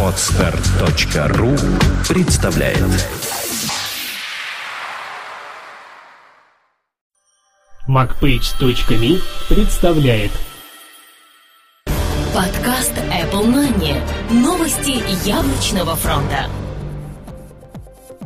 Podster.ru представляет MacPage.me представляет Подкаст Apple Money. Новости яблочного фронта.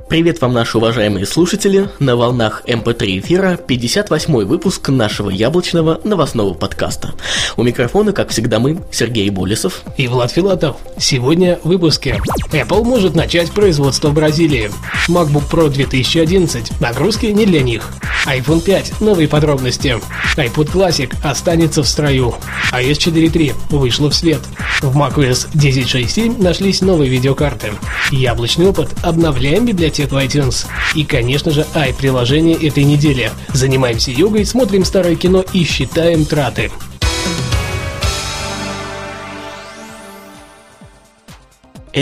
Привет вам, наши уважаемые слушатели! На волнах MP3 эфира 58-й выпуск нашего яблочного новостного подкаста. У микрофона, как всегда, мы, Сергей Болесов и Влад Филатов. Сегодня в выпуске. Apple может начать производство в Бразилии. MacBook Pro 2011. Нагрузки не для них. iPhone 5. Новые подробности. iPod Classic останется в строю. iOS 4.3 вышла в свет. В macOS 10.6.7 нашлись новые видеокарты. Яблочный опыт. Обновляем библиотеку в iTunes. И, конечно же, i-приложение этой недели. Занимаемся йогой, смотрим старое кино и считаем траты.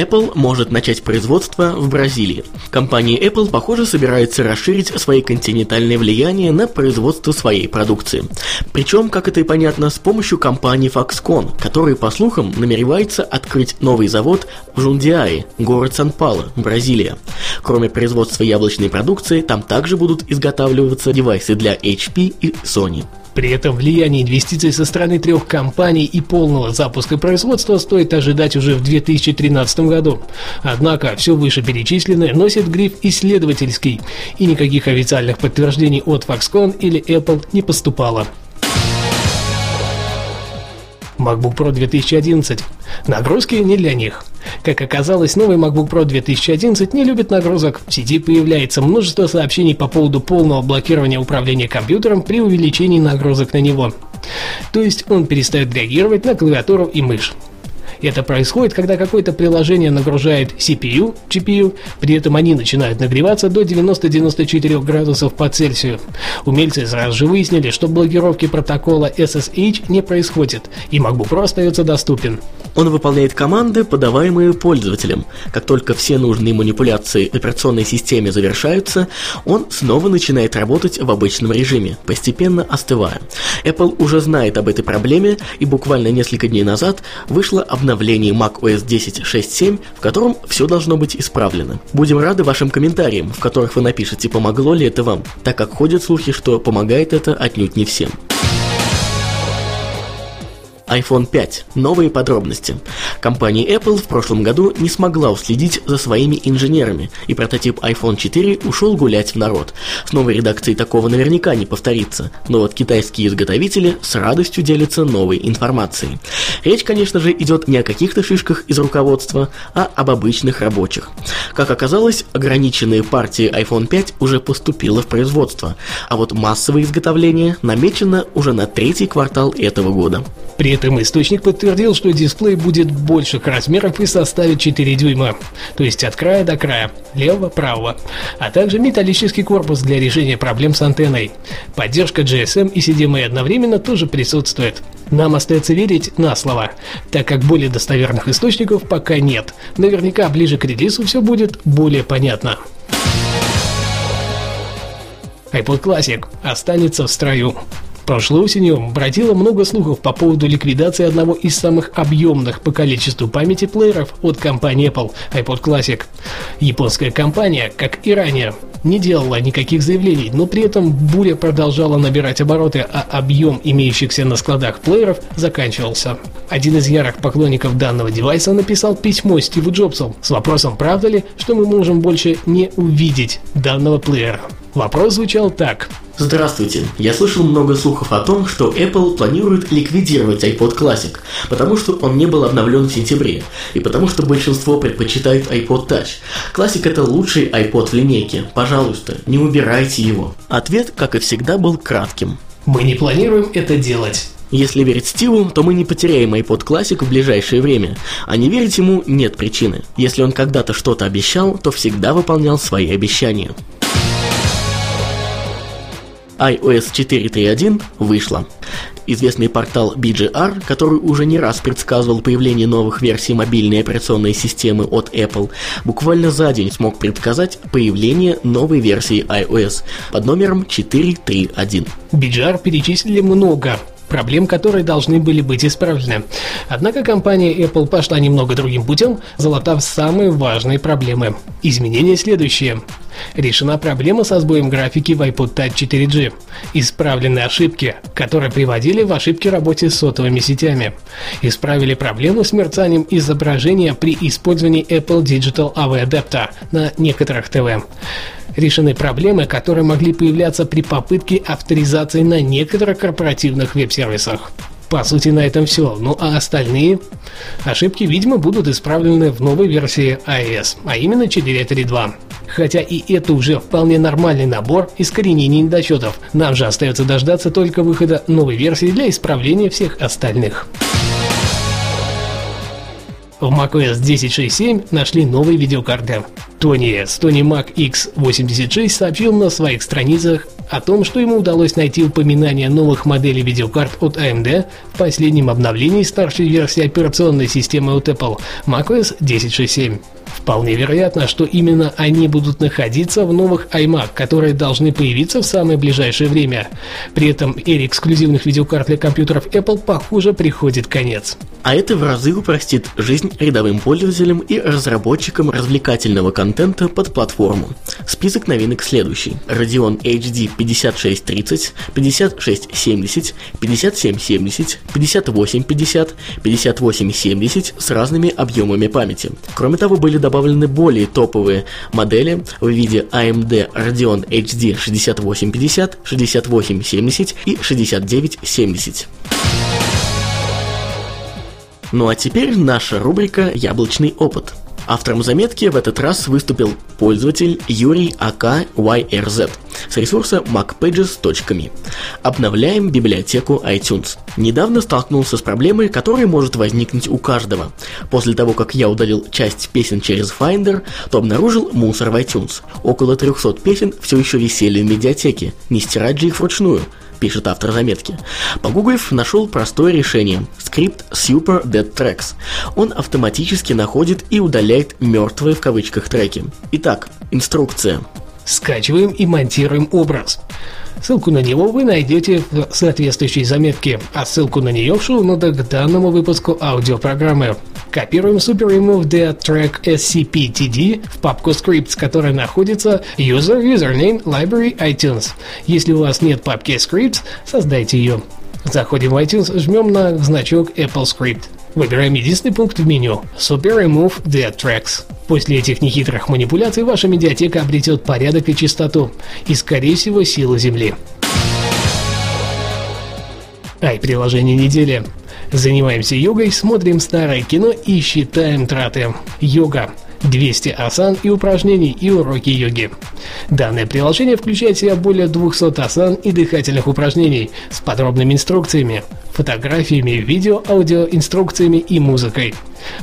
Apple может начать производство в Бразилии. Компания Apple, похоже, собирается расширить свои континентальное влияние на производство своей продукции. Причем, как это и понятно, с помощью компании Foxconn, которая, по слухам, намеревается открыть новый завод в Жундиае, город Сан-Пауло, Бразилия. Кроме производства яблочной продукции, там также будут изготавливаться девайсы для HP и Sony. При этом влияние инвестиций со стороны трех компаний и полного запуска производства стоит ожидать уже в 2013 году. Однако все вышеперечисленное носит гриф «исследовательский», и никаких официальных подтверждений от Foxconn или Apple не поступало. MacBook Pro 2011. Нагрузки не для них. Как оказалось, новый MacBook Pro 2011 не любит нагрузок. В сети появляется множество сообщений по поводу полного блокирования управления компьютером при увеличении нагрузок на него. То есть он перестает реагировать на клавиатуру и мышь. Это происходит, когда какое-то приложение нагружает CPU, GPU, при этом они начинают нагреваться до 90-94 градусов по Цельсию. Умельцы сразу же выяснили, что блокировки протокола SSH не происходит, и MacBook Pro остается доступен. Он выполняет команды, подаваемые пользователем. Как только все нужные манипуляции операционной системе завершаются, он снова начинает работать в обычном режиме, постепенно остывая. Apple уже знает об этой проблеме, и буквально несколько дней назад вышло обновление macOS 10.6.7, в котором все должно быть исправлено. Будем рады вашим комментариям, в которых вы напишите, помогло ли это вам, так как ходят слухи, что помогает это отнюдь не всем iPhone 5. Новые подробности. Компания Apple в прошлом году не смогла уследить за своими инженерами, и прототип iPhone 4 ушел гулять в народ. С новой редакцией такого наверняка не повторится, но вот китайские изготовители с радостью делятся новой информацией. Речь, конечно же, идет не о каких-то шишках из руководства, а об обычных рабочих. Как оказалось, ограниченные партии iPhone 5 уже поступило в производство, а вот массовое изготовление намечено уже на третий квартал этого года. При этом источник подтвердил, что дисплей будет больших размеров и составит 4 дюйма, то есть от края до края, левого-правого, а также металлический корпус для решения проблем с антенной. Поддержка GSM и CDMA одновременно тоже присутствует. Нам остается верить на слово, так как более достоверных источников пока нет. Наверняка ближе к релизу все будет более понятно. iPod Classic останется в строю. Прошлой осенью бродило много слухов по поводу ликвидации одного из самых объемных по количеству памяти плееров от компании Apple iPod Classic. Японская компания, как и ранее, не делала никаких заявлений, но при этом буря продолжала набирать обороты, а объем имеющихся на складах плееров заканчивался. Один из ярых поклонников данного девайса написал письмо Стиву Джобсу с вопросом, правда ли, что мы можем больше не увидеть данного плеера. Вопрос звучал так. Здравствуйте. Я слышал много слухов о том, что Apple планирует ликвидировать iPod Classic, потому что он не был обновлен в сентябре, и потому что большинство предпочитает iPod Touch. Classic это лучший iPod в линейке. Пожалуйста, не убирайте его. Ответ, как и всегда, был кратким. Мы не планируем это делать. Если верить Стиву, то мы не потеряем iPod Classic в ближайшее время, а не верить ему нет причины. Если он когда-то что-то обещал, то всегда выполнял свои обещания iOS 4.3.1 вышла. Известный портал BGR, который уже не раз предсказывал появление новых версий мобильной операционной системы от Apple, буквально за день смог предсказать появление новой версии iOS под номером 4.3.1. BGR перечислили много проблем, которые должны были быть исправлены. Однако компания Apple пошла немного другим путем, залатав самые важные проблемы. Изменения следующие. Решена проблема со сбоем графики в iPod Touch 4G. Исправлены ошибки, которые приводили в ошибки работе с сотовыми сетями. Исправили проблему с мерцанием изображения при использовании Apple Digital AV Adapter на некоторых ТВ. Решены проблемы, которые могли появляться при попытке авторизации на некоторых корпоративных веб-сервисах. По сути, на этом все. Ну а остальные ошибки, видимо, будут исправлены в новой версии iOS, а именно 4.3.2. Хотя и это уже вполне нормальный набор искоренений недочетов. Нам же остается дождаться только выхода новой версии для исправления всех остальных. В macOS 10.6.7 нашли новые видеокарты. Тони Tony Mac X86 сообщил на своих страницах о том, что ему удалось найти упоминание новых моделей видеокарт от AMD в последнем обновлении старшей версии операционной системы от Apple macOS 10.6.7. Вполне вероятно, что именно они будут находиться в новых iMac, которые должны появиться в самое ближайшее время. При этом эре эксклюзивных видеокарт для компьютеров Apple, похоже, приходит конец. А это в разы упростит жизнь рядовым пользователям и разработчикам развлекательного контента под платформу. Список новинок следующий. Radeon HD 5630, 5670, 5770, 5850, 5870 с разными объемами памяти. Кроме того, были добавлены более топовые модели в виде AMD Radeon HD 6850, 6870 и 6970. Ну а теперь наша рубрика «Яблочный опыт». Автором заметки в этот раз выступил пользователь Юрий АК YRZ с ресурса macpages.me. Обновляем библиотеку iTunes. Недавно столкнулся с проблемой, которая может возникнуть у каждого. После того, как я удалил часть песен через Finder, то обнаружил мусор в iTunes. Около 300 песен все еще висели в медиатеке, не стирать же их вручную пишет автор заметки. Погуглив, нашел простое решение – скрипт Super Dead Tracks. Он автоматически находит и удаляет мертвые в кавычках треки. Итак, инструкция. Скачиваем и монтируем образ. Ссылку на него вы найдете в соответствующей заметке, а ссылку на нее в шоу-нотах к данному выпуску аудиопрограммы. Копируем Super Remove Dead Track SCPTD в папку Scripts, которая находится User Username Library iTunes. Если у вас нет папки Scripts, создайте ее. Заходим в iTunes, жмем на значок Apple Script. Выбираем единственный пункт в меню Super Remove Dead Tracks. После этих нехитрых манипуляций ваша медиатека обретет порядок и чистоту, и скорее всего силу Земли. Ай, приложение недели. Занимаемся йогой, смотрим старое кино и считаем траты. Йога. 200 асан и упражнений и уроки йоги. Данное приложение включает в себя более 200 асан и дыхательных упражнений с подробными инструкциями, фотографиями, видео, аудио, инструкциями и музыкой.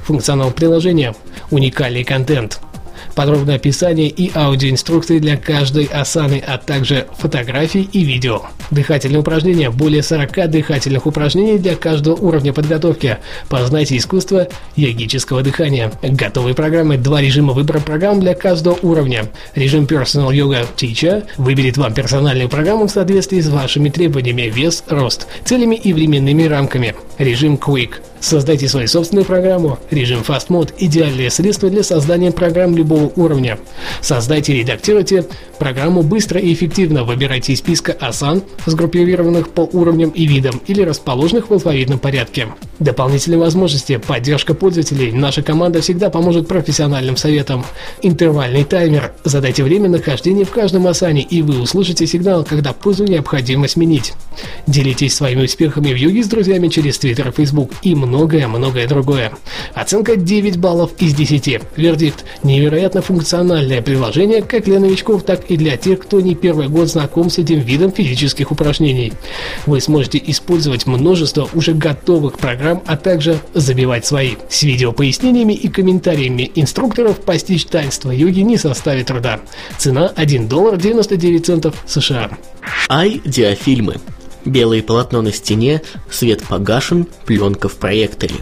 Функционал приложения – уникальный контент – подробное описание и аудиоинструкции для каждой асаны, а также фотографии и видео. Дыхательные упражнения. Более 40 дыхательных упражнений для каждого уровня подготовки. Познайте искусство йогического дыхания. Готовые программы. Два режима выбора программ для каждого уровня. Режим Personal Yoga Teacher выберет вам персональную программу в соответствии с вашими требованиями вес, рост, целями и временными рамками. Режим Quick Создайте свою собственную программу. Режим Fast Mode – идеальное средство для создания программ любого уровня. Создайте и редактируйте программу быстро и эффективно. Выбирайте из списка асан, сгруппированных по уровням и видам или расположенных в алфавитном порядке. Дополнительные возможности, поддержка пользователей. Наша команда всегда поможет профессиональным советам. Интервальный таймер. Задайте время нахождения в каждом асане, и вы услышите сигнал, когда позу необходимо сменить. Делитесь своими успехами в йоге с друзьями через Twitter и Facebook и много многое-многое другое. Оценка 9 баллов из 10. Вердикт – невероятно функциональное приложение как для новичков, так и для тех, кто не первый год знаком с этим видом физических упражнений. Вы сможете использовать множество уже готовых программ, а также забивать свои. С видеопояснениями и комментариями инструкторов постичь таинство йоги не составит труда. Цена 1 доллар 99 центов США. Ай, диафильмы. Белое полотно на стене, свет погашен, пленка в проекторе.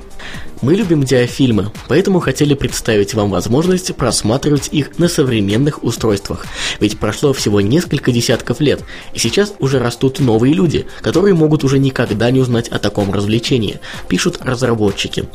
Мы любим диафильмы, поэтому хотели представить вам возможность просматривать их на современных устройствах. Ведь прошло всего несколько десятков лет, и сейчас уже растут новые люди, которые могут уже никогда не узнать о таком развлечении, пишут разработчики.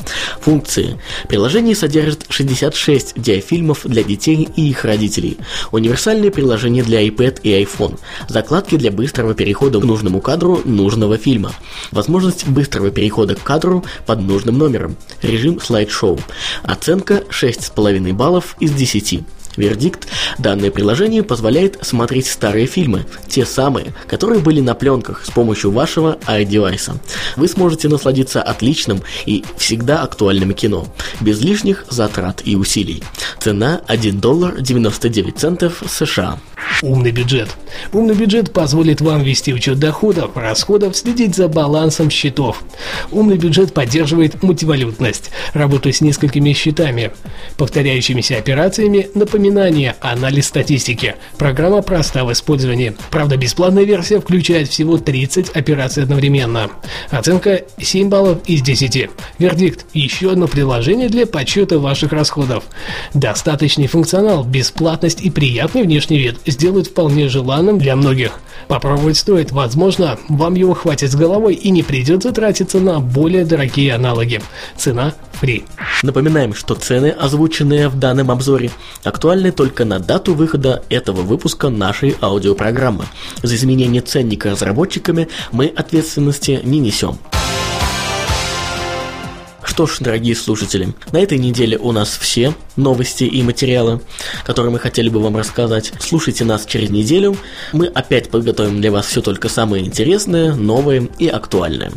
Функции. Приложение содержит 66 диафильмов для детей и их родителей, универсальное приложение для iPad и iPhone, закладки для быстрого перехода к нужному кадру нужного фильма, возможность быстрого перехода к кадру под нужным номером, режим слайд-шоу. Оценка 6,5 баллов из 10. Вердикт – данное приложение позволяет смотреть старые фильмы, те самые, которые были на пленках с помощью вашего iDevice. Вы сможете насладиться отличным и всегда актуальным кино, без лишних затрат и усилий. Цена 1 доллар 99 центов США. Умный бюджет. Умный бюджет позволит вам вести учет доходов, расходов, следить за балансом счетов. Умный бюджет поддерживает мультивалютность, работу с несколькими счетами, повторяющимися операциями, напоминания, анализ статистики. Программа проста в использовании. Правда, бесплатная версия включает всего 30 операций одновременно. Оценка 7 баллов из 10. Вердикт – еще одно приложение для подсчета ваших расходов. Достаточный функционал, бесплатность и приятный внешний вид сделают вполне желанным для многих. Попробовать стоит, возможно, вам его хватит с головой и не придется тратиться на более дорогие аналоги. Цена free. Напоминаем, что цены, озвученные в данном обзоре, актуальны только на дату выхода этого выпуска нашей аудиопрограммы. За изменение ценника разработчиками мы ответственности не несем. Что ж, дорогие слушатели, на этой неделе у нас все новости и материалы, которые мы хотели бы вам рассказать. Слушайте нас через неделю. Мы опять подготовим для вас все только самое интересное, новое и актуальное.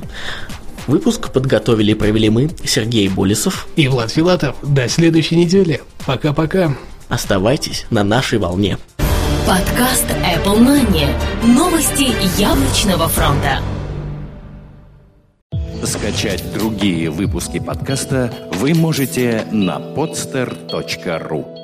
Выпуск подготовили и провели мы, Сергей Болесов и Влад Филатов. До следующей недели. Пока-пока. Оставайтесь на нашей волне. Подкаст Apple Money. Новости яблочного фронта. Скачать другие выпуски подкаста вы можете на podster.ru